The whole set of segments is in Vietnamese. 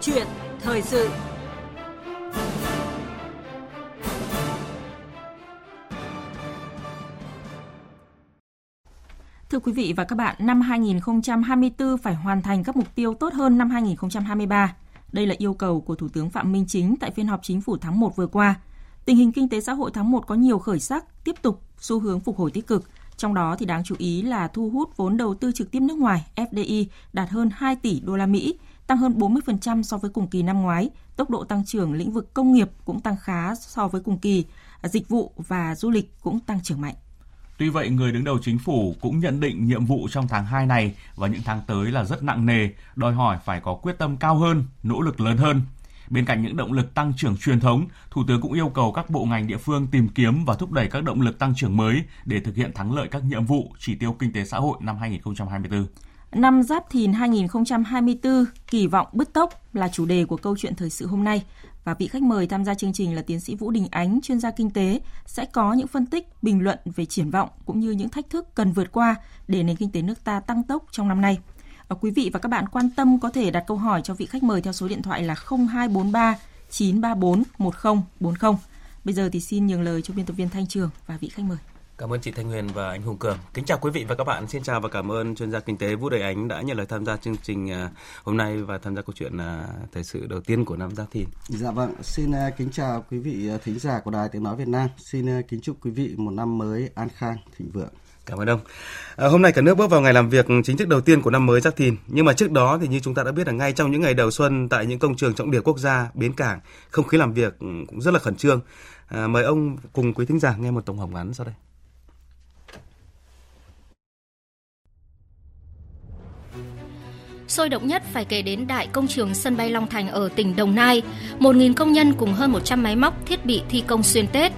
chuyện thời sự Thưa quý vị và các bạn, năm 2024 phải hoàn thành các mục tiêu tốt hơn năm 2023. Đây là yêu cầu của Thủ tướng Phạm Minh Chính tại phiên họp chính phủ tháng 1 vừa qua. Tình hình kinh tế xã hội tháng 1 có nhiều khởi sắc, tiếp tục xu hướng phục hồi tích cực. Trong đó thì đáng chú ý là thu hút vốn đầu tư trực tiếp nước ngoài FDI đạt hơn 2 tỷ đô la Mỹ, tăng hơn 40% so với cùng kỳ năm ngoái. Tốc độ tăng trưởng lĩnh vực công nghiệp cũng tăng khá so với cùng kỳ, dịch vụ và du lịch cũng tăng trưởng mạnh. Tuy vậy, người đứng đầu chính phủ cũng nhận định nhiệm vụ trong tháng 2 này và những tháng tới là rất nặng nề, đòi hỏi phải có quyết tâm cao hơn, nỗ lực lớn hơn. Bên cạnh những động lực tăng trưởng truyền thống, Thủ tướng cũng yêu cầu các bộ ngành địa phương tìm kiếm và thúc đẩy các động lực tăng trưởng mới để thực hiện thắng lợi các nhiệm vụ, chỉ tiêu kinh tế xã hội năm 2024. Năm Giáp Thìn 2024, kỳ vọng bứt tốc là chủ đề của câu chuyện thời sự hôm nay và vị khách mời tham gia chương trình là tiến sĩ Vũ Đình Ánh, chuyên gia kinh tế, sẽ có những phân tích, bình luận về triển vọng cũng như những thách thức cần vượt qua để nền kinh tế nước ta tăng tốc trong năm nay. Và quý vị và các bạn quan tâm có thể đặt câu hỏi cho vị khách mời theo số điện thoại là 0243 934 1040. Bây giờ thì xin nhường lời cho biên tập viên Thanh Trường và vị khách mời. Cảm ơn chị Thanh Huyền và anh Hùng Cường. Kính chào quý vị và các bạn. Xin chào và cảm ơn chuyên gia kinh tế Vũ Đầy Ánh đã nhận lời tham gia chương trình à, hôm nay và tham gia câu chuyện à, thời sự đầu tiên của năm Giáp Thìn. Dạ vâng, xin à, kính chào quý vị thính giả của Đài Tiếng Nói Việt Nam. Xin kính chúc quý vị một năm mới an khang, thịnh vượng. Cảm ơn ông. À, hôm nay cả nước bước vào ngày làm việc chính thức đầu tiên của năm mới Giáp Thìn. Nhưng mà trước đó thì như chúng ta đã biết là ngay trong những ngày đầu xuân tại những công trường trọng điểm quốc gia, bến cảng, không khí làm việc cũng rất là khẩn trương. À, mời ông cùng quý thính giả nghe một tổng hợp ngắn sau đây. Sôi động nhất phải kể đến đại công trường sân bay Long Thành ở tỉnh Đồng Nai. 1.000 công nhân cùng hơn 100 máy móc thiết bị thi công xuyên Tết.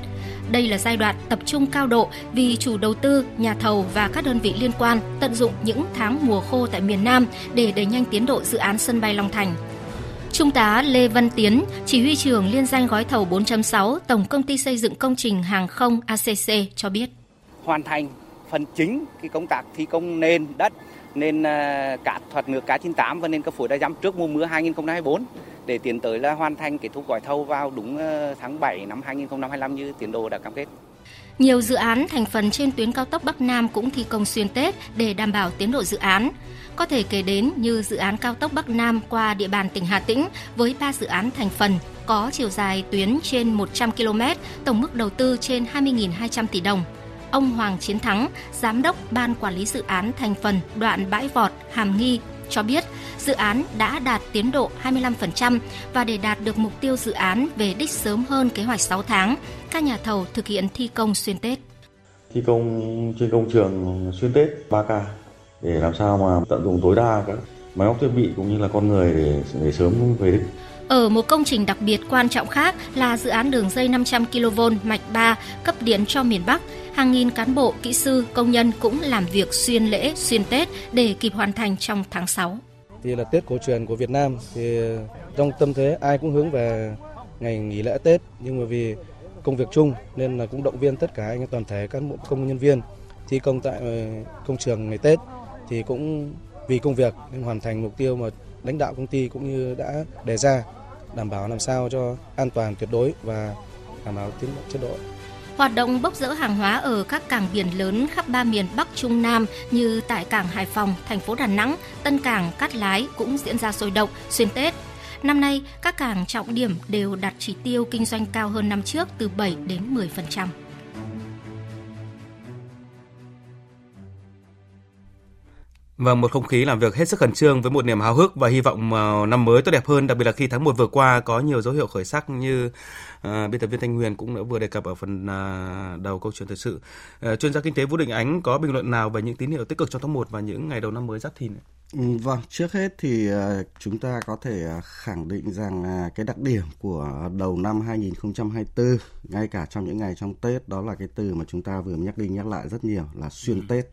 Đây là giai đoạn tập trung cao độ vì chủ đầu tư, nhà thầu và các đơn vị liên quan tận dụng những tháng mùa khô tại miền Nam để đẩy nhanh tiến độ dự án sân bay Long Thành. Trung tá Lê Văn Tiến, chỉ huy trưởng liên danh gói thầu 4.6 Tổng công ty xây dựng công trình hàng không ACC cho biết. Hoàn thành phần chính cái công tác thi công nền đất nên cá cả thoát nước K98 và nên cấp phối đa dăm trước mùa mưa 2024 để tiến tới là hoàn thành kết thúc gói thầu vào đúng ờ, tháng 7 năm 2025 như tiến độ đã cam kết. Nhiều dự án thành phần trên tuyến cao tốc Bắc Nam cũng thi công xuyên Tết để đảm bảo tiến độ dự án. Có thể kể đến như dự án cao tốc Bắc Nam qua địa bàn tỉnh Hà Tĩnh với 3 dự án thành phần có chiều dài tuyến trên 100 km, tổng mức đầu tư trên 20.200 tỷ đồng ông Hoàng Chiến Thắng, Giám đốc Ban Quản lý Dự án thành phần đoạn Bãi Vọt, Hàm Nghi cho biết dự án đã đạt tiến độ 25% và để đạt được mục tiêu dự án về đích sớm hơn kế hoạch 6 tháng, các nhà thầu thực hiện thi công xuyên Tết. Thi công trên công trường xuyên Tết 3K để làm sao mà tận dụng tối đa các máy móc thiết bị cũng như là con người để để sớm về đích. Ở một công trình đặc biệt quan trọng khác là dự án đường dây 500 kV mạch 3 cấp điện cho miền Bắc hàng nghìn cán bộ, kỹ sư, công nhân cũng làm việc xuyên lễ, xuyên Tết để kịp hoàn thành trong tháng 6. Thì là Tết cổ truyền của Việt Nam thì trong tâm thế ai cũng hướng về ngày nghỉ lễ Tết nhưng mà vì công việc chung nên là cũng động viên tất cả anh toàn thể cán bộ công nhân viên thi công tại ờ, công trường ngày Tết thì cũng vì công việc nên hoàn thành mục tiêu mà lãnh đạo công ty cũng như đã đề ra đảm bảo làm sao cho an toàn tuyệt đối và đảm bảo tiến độ chất độ. Hoạt động bốc dỡ hàng hóa ở các cảng biển lớn khắp ba miền Bắc Trung Nam như tại cảng Hải Phòng, thành phố Đà Nẵng, Tân Cảng, Cát Lái cũng diễn ra sôi động xuyên Tết. Năm nay, các cảng trọng điểm đều đặt chỉ tiêu kinh doanh cao hơn năm trước từ 7 đến 10%. Vâng, một không khí làm việc hết sức khẩn trương với một niềm háo hức và hy vọng năm mới tốt đẹp hơn, đặc biệt là khi tháng 1 vừa qua có nhiều dấu hiệu khởi sắc như uh, biên tập viên Thanh Huyền cũng đã vừa đề cập ở phần uh, đầu câu chuyện thời sự. Uh, chuyên gia kinh tế Vũ Đình Ánh có bình luận nào về những tín hiệu tích cực trong tháng 1 và những ngày đầu năm mới Giáp Thìn? Ừ, vâng, trước hết thì chúng ta có thể khẳng định rằng cái đặc điểm của đầu năm 2024 ngay cả trong những ngày trong Tết đó là cái từ mà chúng ta vừa nhắc đi nhắc lại rất nhiều là xuyên ừ. Tết.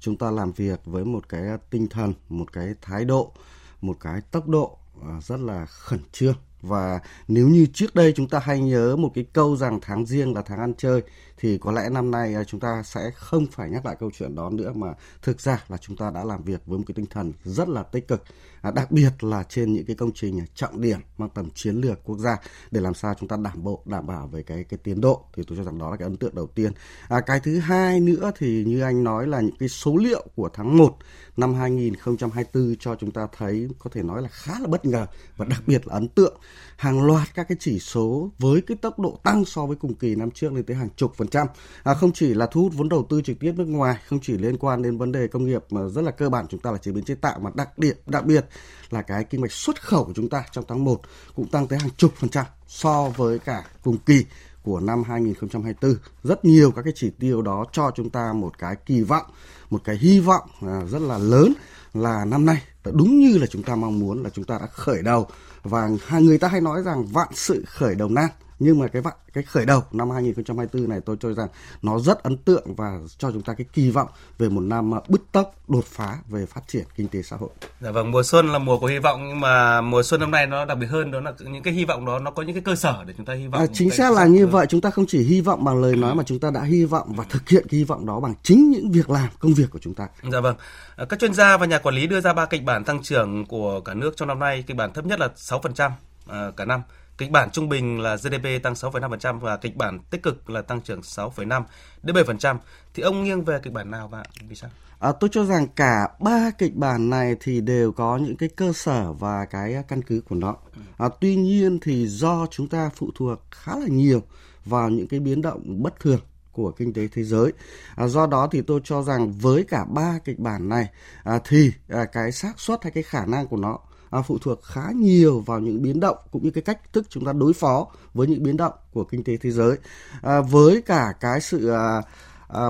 Chúng ta làm việc với một cái tinh thần, một cái thái độ, một cái tốc độ rất là khẩn trương và nếu như trước đây chúng ta hay nhớ một cái câu rằng tháng riêng là tháng ăn chơi thì có lẽ năm nay à, chúng ta sẽ không phải nhắc lại câu chuyện đó nữa mà thực ra là chúng ta đã làm việc với một cái tinh thần rất là tích cực. À, đặc biệt là trên những cái công trình trọng điểm mang tầm chiến lược quốc gia để làm sao chúng ta đảm bộ đảm bảo về cái cái tiến độ thì tôi cho rằng đó là cái ấn tượng đầu tiên. À, cái thứ hai nữa thì như anh nói là những cái số liệu của tháng 1 năm 2024 cho chúng ta thấy có thể nói là khá là bất ngờ và đặc biệt là ấn tượng hàng loạt các cái chỉ số với cái tốc độ tăng so với cùng kỳ năm trước lên tới hàng chục phần trăm à, không chỉ là thu hút vốn đầu tư trực tiếp nước ngoài không chỉ liên quan đến vấn đề công nghiệp mà rất là cơ bản chúng ta là chế biến chế tạo mà đặc biệt đặc biệt là cái kinh mạch xuất khẩu của chúng ta trong tháng 1 cũng tăng tới hàng chục phần trăm so với cả cùng kỳ của năm 2024. Rất nhiều các cái chỉ tiêu đó cho chúng ta một cái kỳ vọng, một cái hy vọng à, rất là lớn là năm nay đúng như là chúng ta mong muốn là chúng ta đã khởi đầu và người ta hay nói rằng vạn sự khởi đầu nan nhưng mà cái cái khởi đầu năm 2024 này tôi cho rằng nó rất ấn tượng và cho chúng ta cái kỳ vọng về một năm bứt tốc đột phá về phát triển kinh tế xã hội. Dạ vâng, mùa xuân là mùa của hy vọng nhưng mà mùa xuân năm nay nó đặc biệt hơn đó là những cái hy vọng đó nó có những cái cơ sở để chúng ta hy vọng. À, chính xác là như vậy, chúng ta không chỉ hy vọng bằng lời nói mà chúng ta đã hy vọng và thực hiện cái hy vọng đó bằng chính những việc làm, công việc của chúng ta. Dạ vâng. À, các chuyên gia và nhà quản lý đưa ra ba kịch bản tăng trưởng của cả nước trong năm nay, kịch bản thấp nhất là 6% à, cả năm Kịch bản trung bình là GDP tăng 6,5% và kịch bản tích cực là tăng trưởng 6,5 đến 7%. Thì ông nghiêng về kịch bản nào và vì sao? À, tôi cho rằng cả ba kịch bản này thì đều có những cái cơ sở và cái căn cứ của nó. À, tuy nhiên thì do chúng ta phụ thuộc khá là nhiều vào những cái biến động bất thường của kinh tế thế giới. À, do đó thì tôi cho rằng với cả ba kịch bản này à, thì à, cái xác suất hay cái khả năng của nó à, phụ thuộc khá nhiều vào những biến động cũng như cái cách thức chúng ta đối phó với những biến động của kinh tế thế giới. À, với cả cái sự à, à,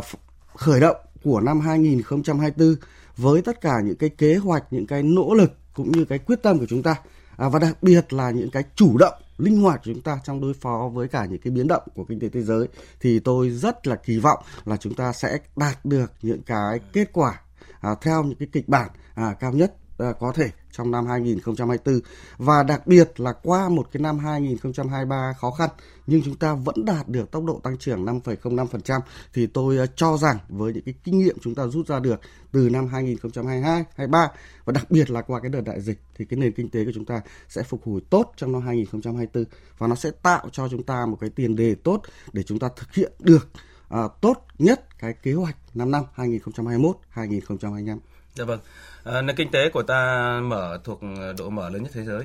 khởi động của năm 2024 với tất cả những cái kế hoạch những cái nỗ lực cũng như cái quyết tâm của chúng ta à, và đặc biệt là những cái chủ động linh hoạt của chúng ta trong đối phó với cả những cái biến động của kinh tế thế giới thì tôi rất là kỳ vọng là chúng ta sẽ đạt được những cái kết quả à, theo những cái kịch bản à, cao nhất à, có thể trong năm 2024 và đặc biệt là qua một cái năm 2023 khó khăn nhưng chúng ta vẫn đạt được tốc độ tăng trưởng 5,05% thì tôi ờ, cho rằng với những cái kinh nghiệm chúng ta rút ra được từ năm 2022, 23 và đặc biệt là qua cái đợt đại dịch thì cái nền kinh tế của chúng ta sẽ phục hồi tốt trong năm 2024 và nó sẽ tạo cho chúng ta một cái tiền đề tốt để chúng ta thực hiện được uh, tốt nhất cái kế hoạch 5 năm 2021 2025. Dạ vâng. À, nền kinh tế của ta mở thuộc độ mở lớn nhất thế giới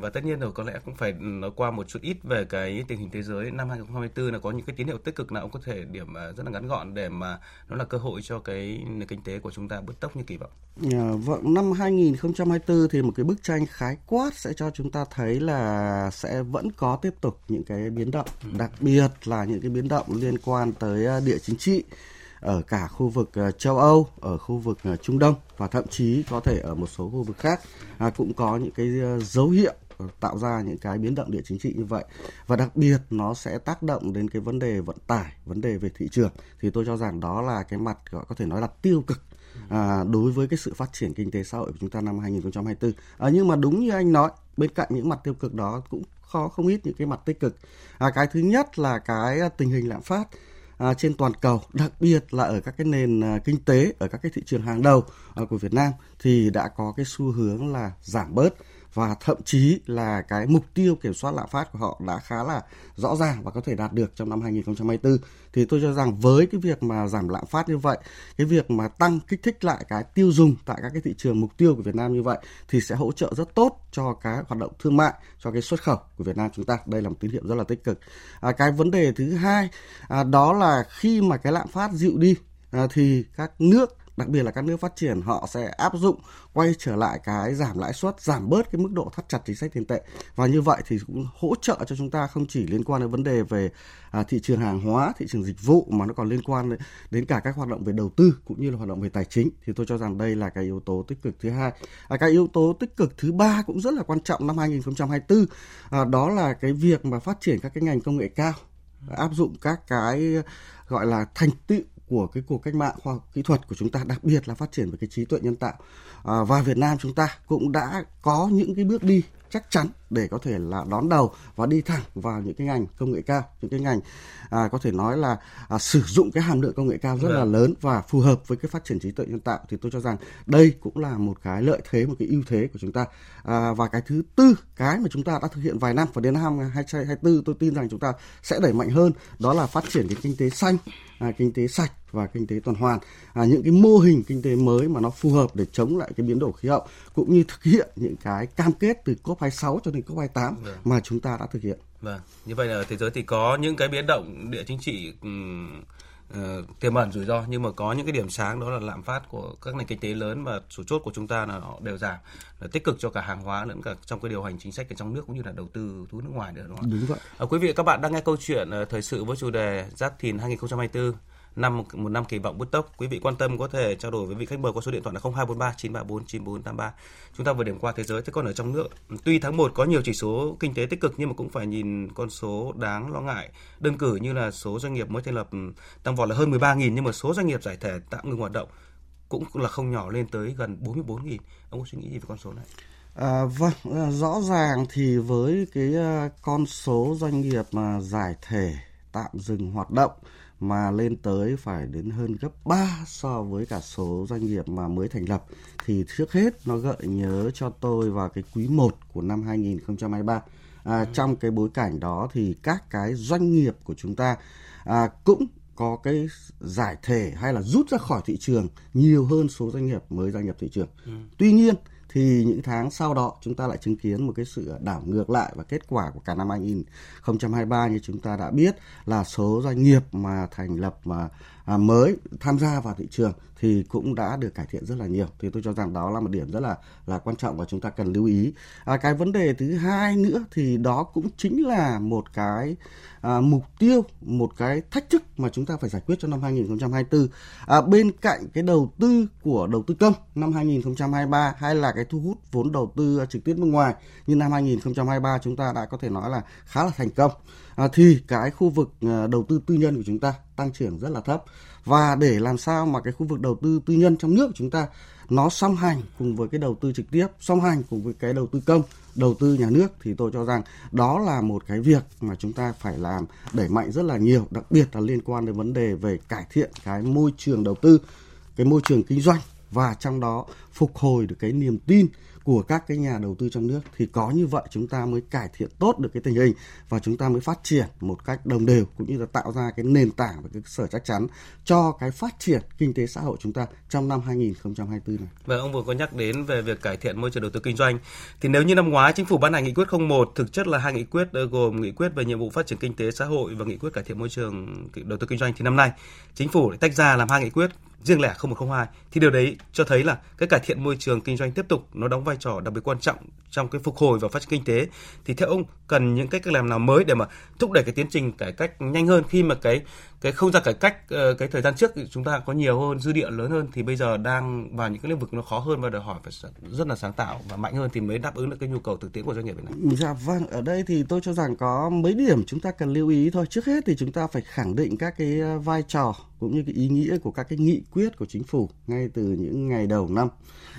và tất nhiên rồi có lẽ cũng phải nói qua một chút ít về cái tình hình thế giới năm 2024 là có những cái tín hiệu tích cực nào cũng có thể điểm à, rất là ngắn gọn để mà nó là cơ hội cho cái nền kinh tế của chúng ta bứt tốc như kỳ vọng. À, vâng, năm 2024 thì một cái bức tranh khái quát sẽ cho chúng ta thấy là sẽ vẫn có tiếp tục những cái biến động, ừ. đặc biệt là những cái biến động liên quan tới à, địa chính trị ở cả khu vực ờ, châu Âu, ở khu vực ờ, Trung Đông và thậm chí có thể ở một số khu vực khác à, cũng có những cái ờ, dấu hiệu tạo ra những cái biến động địa chính trị như vậy. Và đặc biệt nó sẽ tác động đến cái vấn đề vận tải vấn đề về thị trường. Thì tôi cho rằng đó là cái mặt gọi có thể nói là tiêu cực à, đối với cái sự phát triển kinh tế xã hội của chúng ta năm 2024 à, nhưng mà đúng như anh nói bên cạnh những mặt tiêu cực đó cũng khó không ít những cái mặt tích cực. À, cái thứ nhất là cái tình hình lạm phát à, trên toàn cầu, đặc biệt là ở các cái nền à, kinh tế ở các cái thị trường hàng đầu à, của Việt Nam thì đã có cái xu hướng là giảm bớt và thậm chí là cái mục tiêu kiểm soát lạm phát của họ đã khá là rõ ràng và có thể đạt được trong năm 2024 thì tôi cho rằng với cái việc mà giảm lạm phát như vậy cái việc mà tăng kích thích lại cái tiêu dùng tại các cái thị trường mục tiêu của Việt Nam như vậy thì sẽ hỗ trợ rất tốt cho cái hoạt động thương mại cho cái xuất khẩu của Việt Nam chúng ta. Đây là một tín hiệu rất là tích cực. À, cái vấn đề thứ hai à, đó là khi mà cái lạm phát dịu đi à, thì các nước đặc biệt là các nước phát triển họ sẽ áp dụng quay trở lại cái giảm lãi suất giảm bớt cái mức độ thắt chặt chính sách tiền tệ. Và như vậy thì cũng hỗ trợ cho chúng ta không chỉ liên quan đến vấn đề về à, thị trường hàng hóa thị trường dịch vụ mà nó còn liên quan đến cả các hoạt động về đầu tư cũng như là hoạt động về tài chính. Thì tôi cho rằng đây là cái yếu tố tích cực thứ hai. À, cái yếu tố tích cực thứ ba cũng rất là quan trọng năm 2024 à, đó là cái việc mà phát triển các cái ngành công nghệ cao áp dụng các cái gọi là thành tựu của cái cuộc cách mạng khoa học kỹ thuật của chúng ta đặc biệt là phát triển về cái trí tuệ nhân tạo à, và Việt Nam chúng ta cũng đã có những cái bước đi chắc chắn để có thể là đón đầu và đi thẳng vào những cái ngành công nghệ cao những cái ngành à, có thể nói là à, sử dụng cái hàm lượng công nghệ cao rất là Vâng. lớn và phù hợp với cái phát triển trí tuệ nhân tạo. Thì tôi cho rằng đây cũng là một cái lợi thế một cái ưu thế của chúng ta. À, và cái thứ tư cái mà chúng ta đã thực hiện vài năm và đến năm 2024 tôi tin rằng chúng ta sẽ đẩy mạnh hơn đó là phát triển cái kinh tế xanh à, kinh tế sạch và kinh tế tuần hoàn. À, những cái mô hình kinh tế mới mà nó phù hợp để chống lại cái biến đổi khí hậu cũng như thực hiện những cái cam kết từ COP26 cho đến COP28 Vâng. mà chúng ta đã thực hiện. Vâng, như vậy là thế giới thì có những cái biến động địa chính trị ờ, tiềm ẩn rủi ro nhưng mà có những cái điểm sáng đó là lạm phát của các nền kinh tế lớn và chủ chốt của chúng ta là họ đều giảm là tích cực cho cả hàng hóa lẫn cả trong cái điều hành chính sách ở trong nước cũng như là đầu tư thu nước ngoài nữa đúng không? Đúng vậy. À, quý vị các bạn đang nghe câu chuyện ờ, thời sự với chủ đề Giáp Thìn 2024 năm một, một năm kỳ vọng bứt tốc. Quý vị quan tâm có thể trao đổi với vị khách mời qua số điện thoại là 0243 934 9483. Chúng ta vừa điểm qua thế giới, thế còn ở trong nước, tuy tháng 1 có nhiều chỉ số kinh tế tích cực nhưng mà cũng phải nhìn con số đáng lo ngại. Đơn cử như là số doanh nghiệp mới thành lập ừ, tăng vọt là hơn 13.000 nhưng mà số doanh nghiệp giải thể tạm ngừng hoạt động cũng là không nhỏ lên tới gần 44.000. Ông có suy nghĩ gì về con số này? À, vâng, ờ, rõ ràng thì với cái ờ, con số doanh nghiệp mà giải thể tạm dừng hoạt động mà lên tới phải đến hơn gấp 3 so với cả số doanh nghiệp mà mới thành lập thì trước hết nó gợi nhớ cho tôi vào cái quý 1 của năm 2023. À, trong cái bối cảnh đó thì các cái doanh nghiệp của chúng ta à, cũng có cái giải thể hay là rút ra khỏi thị trường nhiều hơn số doanh nghiệp mới gia nhập thị trường. Tuy nhiên thì những tháng sau đó chúng ta lại chứng kiến một cái sự đảo ngược lại và kết quả của cả năm 2023 như chúng ta đã biết là số doanh nghiệp mà thành lập mà À, mới tham gia vào thị trường thì cũng đã được cải thiện rất là nhiều. Thì tôi cho rằng đó là một điểm rất là là quan trọng và chúng ta cần lưu ý. À, cái vấn đề thứ hai nữa thì đó cũng chính là một cái à, mục tiêu một cái thách thức mà chúng ta phải giải quyết cho năm 2024 à, bên cạnh cái đầu tư của đầu tư công năm 2023 hay là cái thu hút vốn đầu tư trực tiếp nước ngoài như năm 2023 chúng ta đã có thể nói là khá là thành công. À, thì cái khu vực à, đầu tư tư nhân của chúng ta tăng trưởng rất là thấp. Và để làm sao mà cái khu vực đầu tư tư nhân trong nước của chúng ta nó song hành cùng với cái đầu tư trực tiếp, song hành cùng với cái đầu tư công, đầu tư nhà nước thì tôi cho rằng đó là một cái việc mà chúng ta phải làm đẩy mạnh rất là nhiều, đặc biệt là liên quan đến vấn đề về cải thiện cái môi trường đầu tư, cái môi trường kinh doanh và trong đó phục hồi được cái niềm tin của các cái nhà đầu tư trong nước thì có như vậy chúng ta mới cải thiện tốt được cái tình hình và chúng ta mới phát triển một cách đồng đều cũng như là tạo ra cái nền tảng và cái sở chắc chắn cho cái phát triển kinh tế xã hội chúng ta trong năm 2024 này. Và ông vừa có nhắc đến về việc cải thiện môi trường đầu tư kinh doanh. Thì nếu như năm ngoái, chính phủ ban hành nghị quyết 01 thực chất là hai nghị quyết ờ, gồm nghị quyết về nhiệm vụ phát triển kinh tế xã hội và nghị quyết cải thiện môi trường đầu tư kinh doanh, thì năm nay chính phủ lại tách ra làm hai nghị quyết riêng lẻ 0102 thì điều đấy cho thấy là cái cải thiện môi trường kinh doanh tiếp tục nó đóng vai trò đặc biệt quan trọng trong cái phục hồi và phát triển kinh tế. Thì theo ông, cần những cách làm nào mới để mà thúc đẩy cái tiến trình cải cách nhanh hơn khi mà cái cái không gian cải cách ờ, cái thời gian trước thì chúng ta có nhiều hơn dư địa lớn hơn thì bây giờ đang vào những cái lĩnh vực nó khó hơn và đòi hỏi phải rất là sáng tạo và mạnh hơn thì mới đáp ứng được cái nhu cầu thực tiễn của doanh nghiệp Việt Nam. Dạ vâng, ở đây thì tôi cho rằng có mấy điểm chúng ta cần lưu ý thôi. Trước hết thì chúng ta phải khẳng định các cái ờ, vai trò cũng như cái ý nghĩa của các cái nghị quyết của chính phủ ngay từ những ngày đầu năm.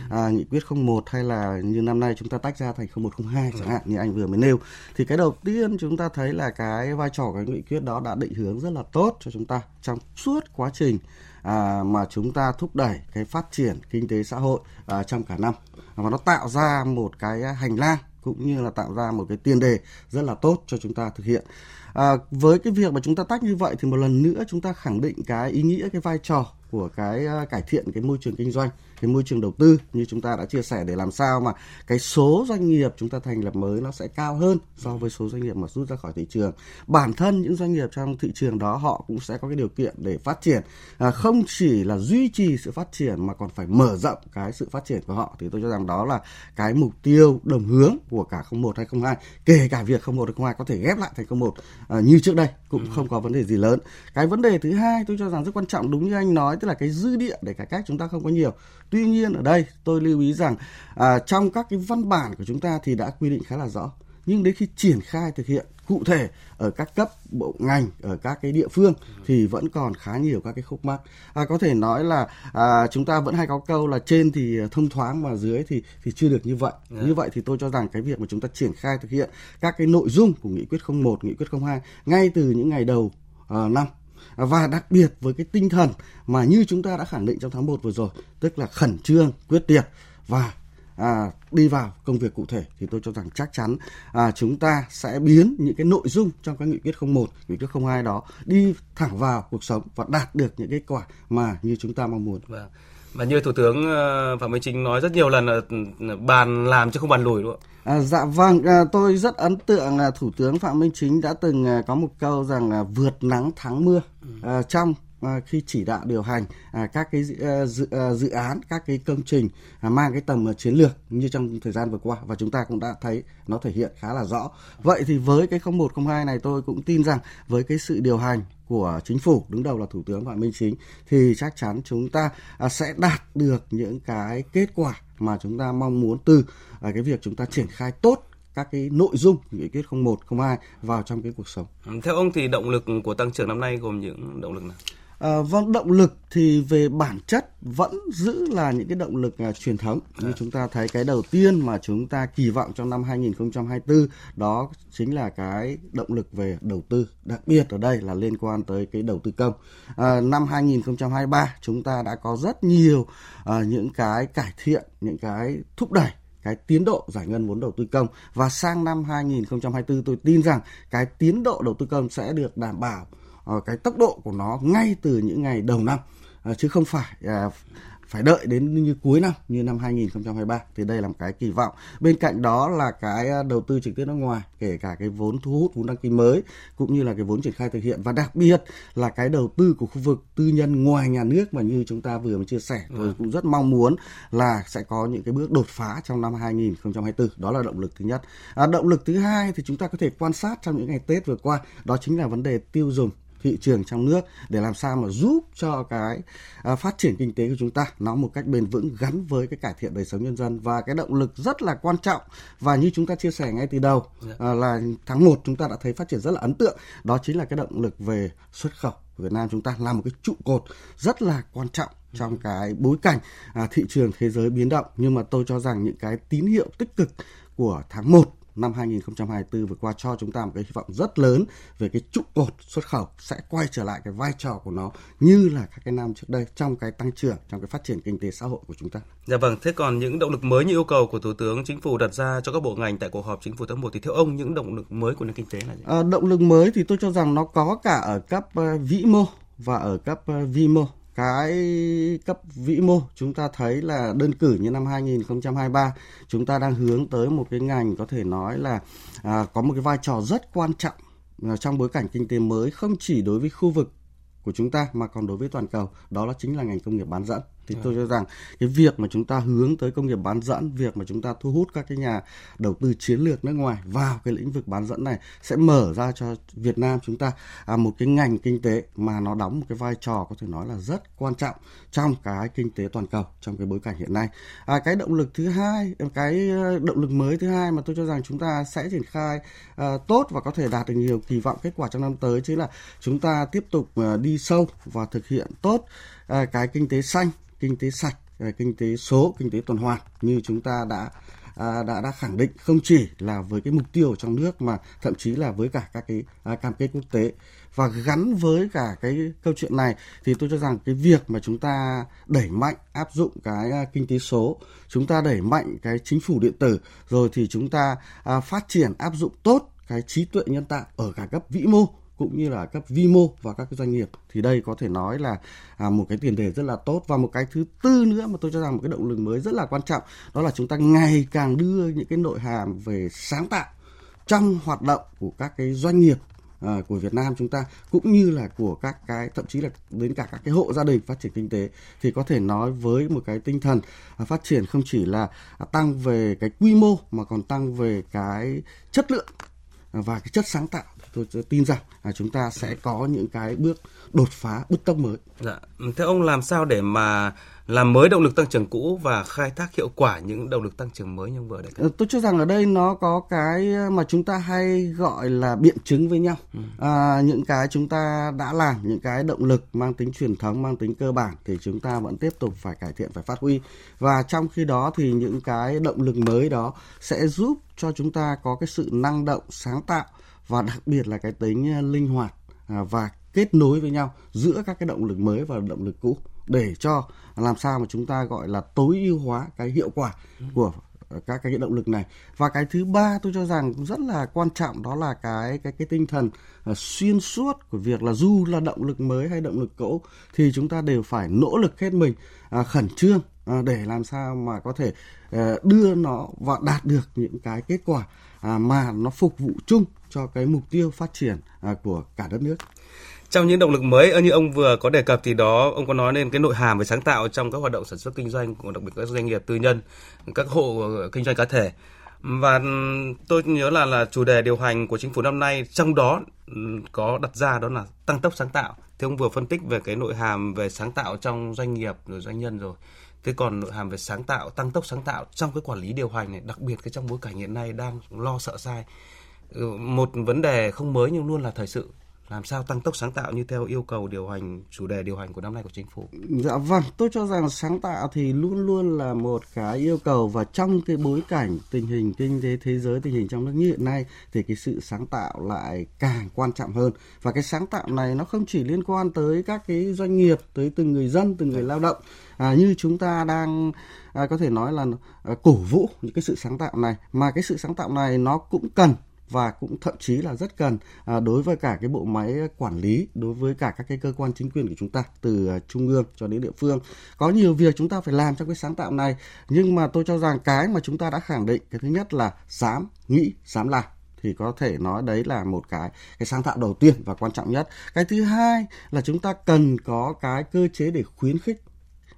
À, nghị quyết 01 hay là như năm nay chúng ta tách ra thành 0102 chẳng hạn như anh vừa mới nêu. Thì cái đầu tiên chúng ta thấy là cái vai trò của cái nghị quyết đó đã định hướng rất là tốt cho chúng ta trong suốt quá trình à, mà chúng ta thúc đẩy cái phát triển kinh tế xã hội à, trong cả năm và nó tạo ra một cái hành lang cũng như là tạo ra một cái tiền đề rất là tốt cho chúng ta thực hiện. À, với cái việc mà chúng ta tách như vậy thì một lần nữa chúng ta khẳng định cái ý nghĩa cái vai trò của cái uh, cải thiện cái môi trường kinh doanh cái môi trường đầu tư như chúng ta đã chia sẻ để làm sao mà cái số doanh nghiệp chúng ta thành lập mới nó sẽ cao hơn so với số doanh nghiệp mà rút ra khỏi thị trường. Bản thân những doanh nghiệp trong thị trường đó họ cũng sẽ có cái điều kiện để phát triển. À, không chỉ là duy trì sự phát triển mà còn phải mở rộng cái sự phát triển của họ. Thì tôi cho rằng đó là cái mục tiêu đồng hướng của cả 01 hay 02 kể cả việc 01 hay 02 có thể ghép lại thành 01 à, như trước đây cũng không có vấn đề gì lớn. Cái vấn đề thứ hai tôi cho rằng rất quan trọng đúng như anh nói tức là cái dư địa để cải cách chúng ta không có nhiều tuy nhiên ở đây tôi lưu ý rằng à, trong các cái văn bản của chúng ta thì đã quy định khá là rõ. Nhưng đến khi triển khai thực hiện cụ thể ở các cấp bộ ngành ở các cái địa phương thì vẫn còn khá nhiều các cái khúc mắc. À, có thể nói là à, chúng ta vẫn hay có câu là trên thì thông thoáng mà dưới thì thì chưa được như vậy. Yeah. như vậy thì tôi cho rằng cái việc mà chúng ta triển khai thực hiện các cái nội dung của nghị quyết 01 nghị quyết 02 ngay từ những ngày đầu uh, năm và đặc biệt với cái tinh thần mà như chúng ta đã khẳng định trong tháng 1 vừa rồi tức là khẩn trương quyết liệt và à, đi vào công việc cụ thể thì tôi cho rằng chắc chắn à, chúng ta sẽ biến những cái nội dung trong cái nghị quyết 01, nghị quyết 02 đó đi thẳng vào cuộc sống và đạt được những kết quả mà như chúng ta mong muốn. Vâng. Và như Thủ tướng ờ, Phạm Minh Chính nói rất nhiều lần là ừ, bàn làm chứ không bàn lùi đúng không À, dạ vâng, à, tôi rất ấn tượng là Thủ tướng Phạm Minh Chính đã từng à, có một câu rằng là vượt nắng thắng mưa ừ. à, trong À, khi chỉ đạo điều hành à, các cái à, dự, dự án các cái công trình mang cái tầm chiến lược như trong thời gian vừa qua và chúng ta cũng đã thấy nó thể hiện khá là rõ. Vậy thì với cái 0102 này tôi cũng tin rằng với cái sự điều hành của chính phủ đứng đầu là thủ tướng Phạm Minh Chính thì chắc chắn chúng ta à, sẽ đạt được những cái kết quả mà chúng ta mong muốn từ à, cái việc chúng ta triển khai tốt các cái nội dung nghị quyết 01, 02 vào trong cái cuộc sống. Theo ông thì động lực của tăng trưởng năm nay gồm những động lực nào? À, vâng, động lực thì về bản chất vẫn giữ là những cái động lực uh, truyền thống. À. Như chúng ta thấy cái đầu tiên mà chúng ta kỳ vọng trong năm 2024 đó chính là cái động lực về đầu tư. Đặc biệt ở đây là liên quan tới cái đầu tư công. À, năm 2023 chúng ta đã có rất nhiều uh, những cái cải thiện, những cái thúc đẩy cái tiến độ giải ngân vốn đầu tư công và sang năm 2024 tôi tin rằng cái tiến độ đầu tư công sẽ được đảm bảo cái tốc độ của nó ngay từ những ngày đầu năm ờ, chứ không phải à, phải đợi đến như cuối năm như năm 2023 thì đây là một cái kỳ vọng. Bên cạnh đó là cái à, đầu tư trực tiếp nước ngoài, kể cả cái vốn thu hút vốn đăng ký mới cũng như là cái vốn triển khai thực hiện và đặc biệt là cái đầu tư của khu vực tư nhân ngoài nhà nước mà như chúng ta vừa mới chia sẻ tôi ừ. cũng rất mong muốn là sẽ có những cái bước đột phá trong năm 2024 đó là động lực thứ nhất. À, động lực thứ hai thì chúng ta có thể quan sát trong những ngày Tết vừa qua đó chính là vấn đề tiêu dùng thị trường trong nước để làm sao mà giúp cho cái uh, phát triển kinh tế của chúng ta nó một cách bền vững gắn với cái cải thiện đời sống nhân dân. Và cái động lực rất là quan trọng. Và như chúng ta chia sẻ ngay từ đầu uh, là tháng 1 chúng ta đã thấy phát triển rất là ấn tượng. Đó chính là cái động lực về xuất khẩu của Việt Nam chúng ta là một cái trụ cột rất là quan trọng trong cái bối cảnh à, thị trường thế giới biến động. Nhưng mà tôi cho rằng những cái tín hiệu tích cực của tháng 1 năm 2024 vừa qua cho chúng ta một cái hy vọng rất lớn về cái trụ cột xuất khẩu sẽ quay trở lại cái vai trò của nó như là các cái năm trước đây trong cái tăng trưởng trong cái phát triển kinh tế xã hội của chúng ta. Dạ vâng, thế còn những động lực mới như yêu cầu của Thủ tướng Chính phủ đặt ra cho các bộ ngành tại cuộc họp Chính phủ tháng 1 thì theo ông những động lực mới của nền kinh tế là gì? À, động lực mới thì tôi cho rằng nó có cả ở cấp uh, vĩ mô và ở cấp uh, vi mô cái cấp vĩ mô chúng ta thấy là đơn cử như năm 2023 chúng ta đang hướng tới một cái ngành có thể nói là à, có một cái vai trò rất quan trọng à, trong bối cảnh kinh tế mới không chỉ đối với khu vực của chúng ta mà còn đối với toàn cầu. Đó là chính là ngành công nghiệp bán dẫn thì tôi cho rằng cái việc mà chúng ta hướng tới công nghiệp bán dẫn việc mà chúng ta thu hút các cái nhà đầu tư chiến lược nước ngoài vào cái lĩnh vực bán dẫn này sẽ mở ra cho Việt Nam chúng ta à, một cái ngành kinh tế mà nó đóng một cái vai trò có thể nói là rất quan trọng trong cái kinh tế toàn cầu trong cái bối cảnh hiện nay. À, cái động lực thứ hai cái ờ, động lực mới thứ hai mà tôi cho rằng chúng ta sẽ triển khai uh, tốt và có thể đạt được nhiều kỳ vọng kết quả trong năm tới chính là chúng ta tiếp tục uh, đi sâu và thực hiện tốt À, cái kinh tế xanh kinh tế sạch à, kinh tế số kinh tế tuần hoàn như chúng ta đã à, đã đã khẳng định không chỉ là với cái mục tiêu trong nước mà thậm chí là với cả các cái à, cam kết quốc tế. Và gắn với cả cái câu chuyện này thì tôi cho rằng cái việc mà chúng ta đẩy mạnh áp dụng cái à, kinh tế số chúng ta đẩy mạnh cái chính phủ điện tử rồi thì chúng ta à, phát triển áp dụng tốt cái trí tuệ nhân tạo ở cả cấp vĩ mô cũng như là cấp vi mô và các cái doanh nghiệp thì đây có thể nói là à, một cái tiền đề rất là tốt. Và một cái thứ tư nữa mà tôi cho rằng một cái động lực mới rất là quan trọng đó là chúng ta ngày càng đưa những cái nội hàm về sáng tạo trong hoạt động của các cái doanh nghiệp à, của Việt Nam chúng ta cũng như là của các cái thậm chí là đến cả các cái hộ gia đình phát triển kinh tế. Thì có thể nói với một cái tinh thần à, phát triển không chỉ là tăng về cái quy mô mà còn tăng về cái chất lượng và cái chất sáng tạo, tôi tin rằng là chúng ta sẽ có những cái bước đột phá bứt tốc mới. Dạ. Theo ông làm sao để mà làm mới động lực tăng trưởng cũ và khai thác hiệu quả những động lực tăng trưởng mới như ông vừa cập. Ờ, tôi cho rằng ở đây nó có cái mà chúng ta hay gọi là biện chứng với nhau. Ừ. À, những cái chúng ta đã làm, những cái động lực mang tính truyền thống, mang tính cơ bản thì chúng ta vẫn tiếp tục phải cải thiện, phải phát huy. Và trong khi đó thì những cái động lực mới đó sẽ giúp cho chúng ta có cái sự năng động, sáng tạo và đặc biệt là cái tính linh hoạt à, và kết nối với nhau giữa các cái động lực mới và động lực cũ để cho làm sao mà chúng ta gọi là tối ưu hóa cái hiệu quả của các cái động lực này. Và cái thứ ba tôi cho rằng cũng rất là quan trọng đó là cái cái cái tinh thần uh, xuyên suốt của việc là dù là động lực mới hay động lực cũ thì chúng ta đều phải nỗ lực hết mình uh, khẩn trương uh, để làm sao mà có thể uh, đưa nó và đạt được những cái kết quả uh, mà nó phục vụ chung cho cái mục tiêu phát triển uh, của cả đất nước trong những động lực mới ờ, như ông vừa có đề cập thì đó, ông có nói lên cái nội hàm về sáng tạo trong các hoạt động sản xuất kinh doanh của đặc biệt các doanh nghiệp tư nhân, các hộ ờ, kinh doanh cá thể. Và ừ, tôi nhớ là là chủ đề điều hành của chính phủ năm nay trong đó ừ, có đặt ra đó là tăng tốc sáng tạo. Thì ông vừa phân tích về cái nội hàm về sáng tạo trong doanh nghiệp rồi doanh nhân rồi. Thế còn nội hàm về sáng tạo, tăng tốc sáng tạo trong cái quản lý điều hành này, đặc biệt cái trong bối cảnh hiện nay đang lo sợ sai. Ừ, một vấn đề không mới nhưng luôn là thời sự làm sao tăng tốc sáng tạo như theo yêu cầu điều hành chủ đề điều hành của năm nay của chính phủ. Dạ vâng, tôi cho rằng sáng tạo thì luôn luôn là một cái yêu cầu và trong cái bối cảnh tình hình kinh tế thế giới tình hình trong nước như hiện nay thì cái sự sáng tạo lại càng quan trọng hơn. Và cái sáng tạo này nó không chỉ liên quan tới các cái doanh nghiệp tới từng người dân từng người lao động. À, như chúng ta đang à, có thể nói là à, cổ vũ những cái sự sáng tạo này. Mà cái sự sáng tạo này nó cũng cần và cũng thậm chí là rất cần à, đối với cả cái bộ máy quản lý đối với cả các cái cơ quan chính quyền của chúng ta từ à, trung ương cho đến địa phương. Có nhiều việc chúng ta phải làm trong cái sáng tạo này nhưng mà tôi cho rằng cái mà chúng ta đã khẳng định cái thứ nhất là dám nghĩ dám làm thì có thể nói đấy là một cái cái sáng tạo đầu tiên và quan trọng nhất. Cái thứ hai là chúng ta cần có cái cơ chế để khuyến khích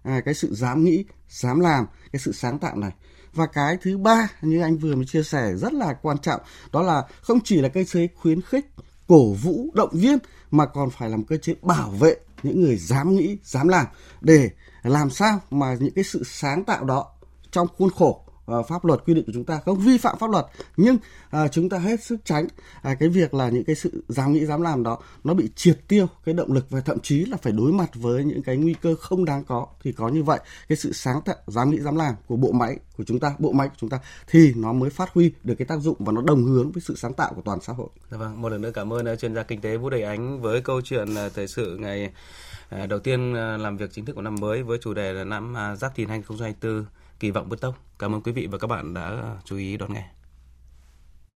à, cái sự dám nghĩ dám làm cái sự sáng tạo này và cái thứ ba như anh vừa mới chia sẻ rất là quan trọng, đó là không chỉ là cơ chế khuyến khích cổ vũ động viên, mà còn phải làm cơ chế bảo vệ những người dám nghĩ, dám làm để làm sao mà những cái sự sáng tạo đó trong khuôn khổ uh, pháp luật quy định của chúng ta không? Vi phạm pháp luật nhưng uh, chúng ta hết sức tránh uh, cái việc là những cái sự dám nghĩ dám làm đó nó bị triệt tiêu. Cái động lực và thậm chí là phải đối mặt với những cái nguy cơ không đáng có thì có như vậy. Cái sự sáng tạo dám nghĩ dám làm của bộ máy của chúng ta bộ máy của chúng ta thì nó mới phát huy được cái tác dụng và nó đồng hướng với sự sáng tạo của toàn xã hội. Dạ vâng, một lần nữa cảm ơn ờ, chuyên gia kinh tế Vũ Đầy Ánh với câu chuyện thời sự ngày đầu tiên làm việc chính thức của năm mới với chủ đề là năm à, Giáp Thìn 2024 kỳ vọng bứt tốc. Cảm ơn quý vị và các bạn đã chú ý đón nghe.